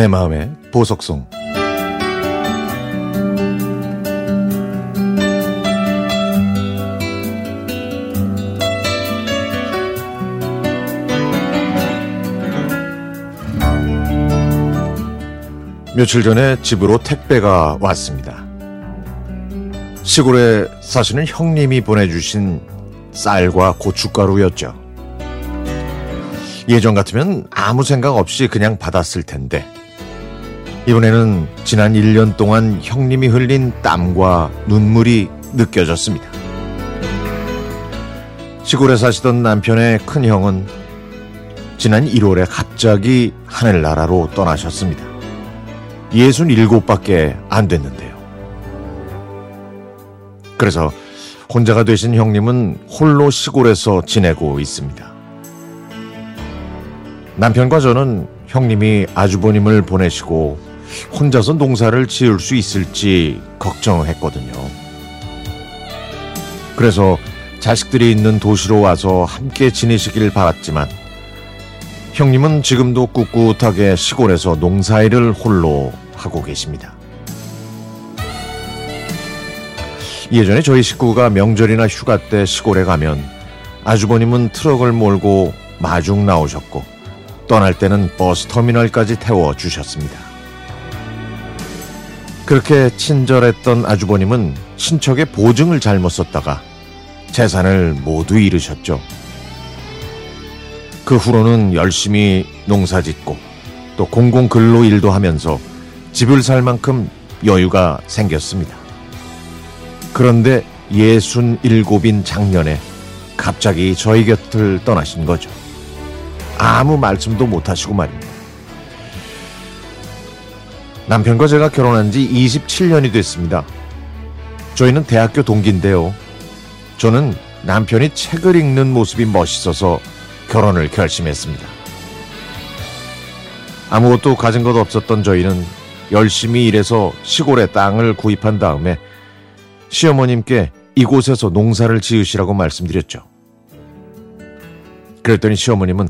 내 마음의 보석송 며칠 전에 집으로 택배가 왔습니다. 시골에 사시는 형님이 보내주신 쌀과 고춧가루였죠. 예전 같으면 아무 생각 없이 그냥 받았을 텐데, 이번에는 지난 1년 동안 형님이 흘린 땀과 눈물이 느껴졌습니다. 시골에 사시던 남편의 큰 형은 지난 1월에 갑자기 하늘나라로 떠나셨습니다. 67밖에 안 됐는데요. 그래서 혼자가 되신 형님은 홀로 시골에서 지내고 있습니다. 남편과 저는 형님이 아주버님을 보내시고 혼자서 농사를 지을 수 있을지 걱정했거든요. 그래서 자식들이 있는 도시로 와서 함께 지내시길 바랐지만 형님은 지금도 꿋꿋하게 시골에서 농사일을 홀로 하고 계십니다. 예전에 저희 식구가 명절이나 휴가 때 시골에 가면 아주버님은 트럭을 몰고 마중 나오셨고 떠날 때는 버스 터미널까지 태워 주셨습니다. 그렇게 친절했던 아주버님은 친척의 보증을 잘못 썼다가 재산을 모두 잃으셨죠. 그 후로는 열심히 농사 짓고 또 공공 근로 일도 하면서 집을 살 만큼 여유가 생겼습니다. 그런데 예순 일곱인 작년에 갑자기 저희 곁을 떠나신 거죠. 아무 말씀도 못 하시고 말입니다. 남편과 제가 결혼한 지 27년이 됐습니다. 저희는 대학교 동기인데요. 저는 남편이 책을 읽는 모습이 멋있어서 결혼을 결심했습니다. 아무것도 가진 것 없었던 저희는 열심히 일해서 시골에 땅을 구입한 다음에 시어머님께 이곳에서 농사를 지으시라고 말씀드렸죠. 그랬더니 시어머님은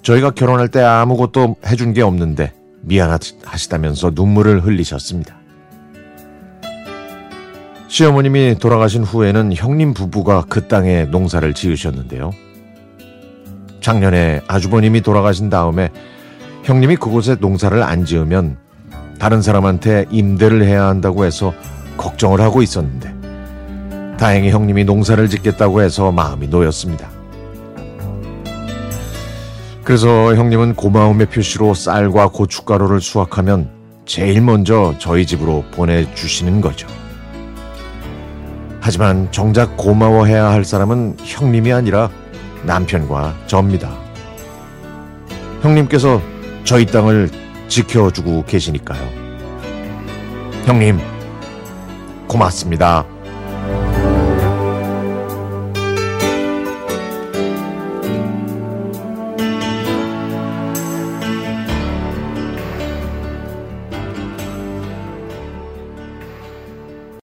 저희가 결혼할 때 아무것도 해준 게 없는데 미안하시다면서 눈물을 흘리셨습니다. 시어머님이 돌아가신 후에는 형님 부부가 그 땅에 농사를 지으셨는데요. 작년에 아주버님이 돌아가신 다음에 형님이 그곳에 농사를 안 지으면 다른 사람한테 임대를 해야 한다고 해서 걱정을 하고 있었는데 다행히 형님이 농사를 짓겠다고 해서 마음이 놓였습니다. 그래서 형님은 고마움의 표시로 쌀과 고춧가루를 수확하면 제일 먼저 저희 집으로 보내주시는 거죠. 하지만 정작 고마워해야 할 사람은 형님이 아니라 남편과 저입니다. 형님께서 저희 땅을 지켜주고 계시니까요. 형님, 고맙습니다.